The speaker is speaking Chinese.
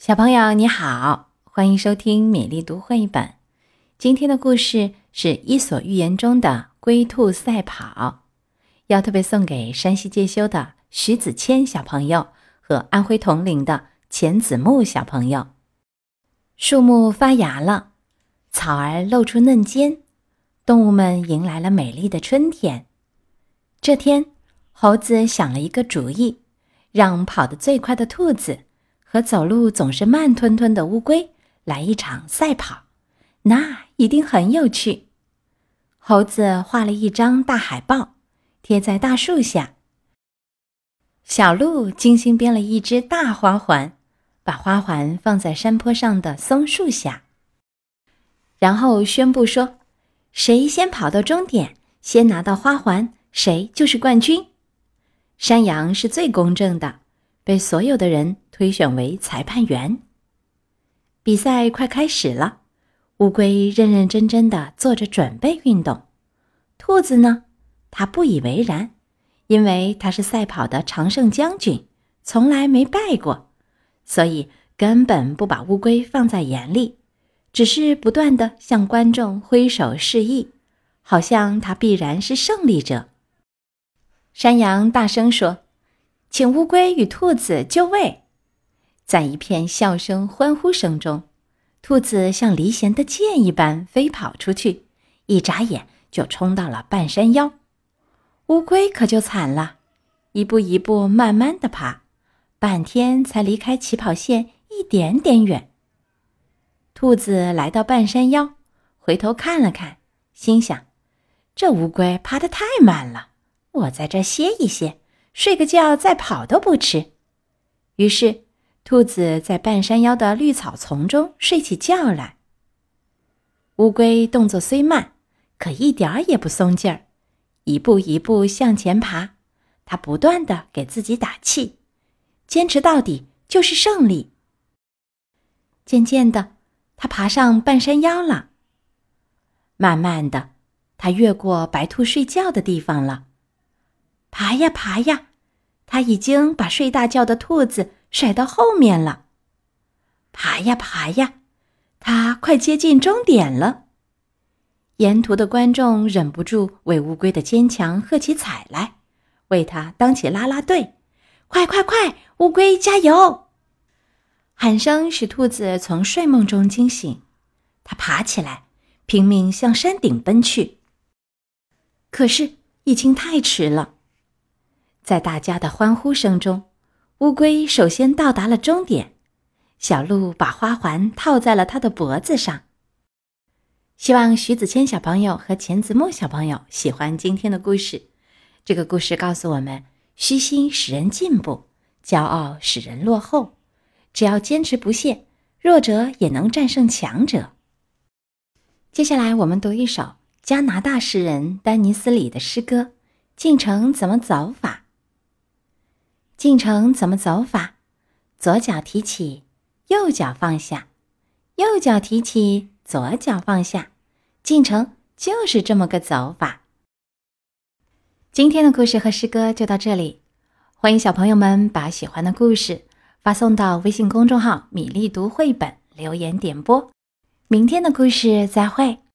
小朋友你好，欢迎收听米粒读绘本。今天的故事是《伊索寓言》中的龟兔赛跑，要特别送给山西介休的徐子谦小朋友和安徽铜陵的钱子木小朋友。树木发芽了，草儿露出嫩尖，动物们迎来了美丽的春天。这天，猴子想了一个主意，让跑得最快的兔子。和走路总是慢吞吞的乌龟来一场赛跑，那一定很有趣。猴子画了一张大海报，贴在大树下。小鹿精心编了一只大花环，把花环放在山坡上的松树下，然后宣布说：“谁先跑到终点，先拿到花环，谁就是冠军。”山羊是最公正的。被所有的人推选为裁判员。比赛快开始了，乌龟认认真真的做着准备运动。兔子呢，它不以为然，因为它是赛跑的常胜将军，从来没败过，所以根本不把乌龟放在眼里，只是不断的向观众挥手示意，好像它必然是胜利者。山羊大声说。请乌龟与兔子就位，在一片笑声、欢呼声中，兔子像离弦的箭一般飞跑出去，一眨眼就冲到了半山腰。乌龟可就惨了，一步一步慢慢的爬，半天才离开起跑线一点点远。兔子来到半山腰，回头看了看，心想：这乌龟爬得太慢了，我在这歇一歇。睡个觉再跑都不迟。于是，兔子在半山腰的绿草丛中睡起觉来。乌龟动作虽慢，可一点儿也不松劲儿，一步一步向前爬。它不断的给自己打气，坚持到底就是胜利。渐渐的，它爬上半山腰了。慢慢的，它越过白兔睡觉的地方了。爬呀爬呀，他已经把睡大觉的兔子甩到后面了。爬呀爬呀，他快接近终点了。沿途的观众忍不住为乌龟的坚强喝起彩来，为他当起啦啦队。快快快，乌龟加油！喊声使兔子从睡梦中惊醒，它爬起来，拼命向山顶奔去。可是已经太迟了。在大家的欢呼声中，乌龟首先到达了终点。小鹿把花环套在了它的脖子上。希望徐子谦小朋友和钱子墨小朋友喜欢今天的故事。这个故事告诉我们：虚心使人进步，骄傲使人落后。只要坚持不懈，弱者也能战胜强者。接下来，我们读一首加拿大诗人丹尼斯里的诗歌《进城怎么走法》。进城怎么走法？左脚提起，右脚放下；右脚提起，左脚放下。进城就是这么个走法。今天的故事和诗歌就到这里，欢迎小朋友们把喜欢的故事发送到微信公众号“米粒读绘本”留言点播。明天的故事再会。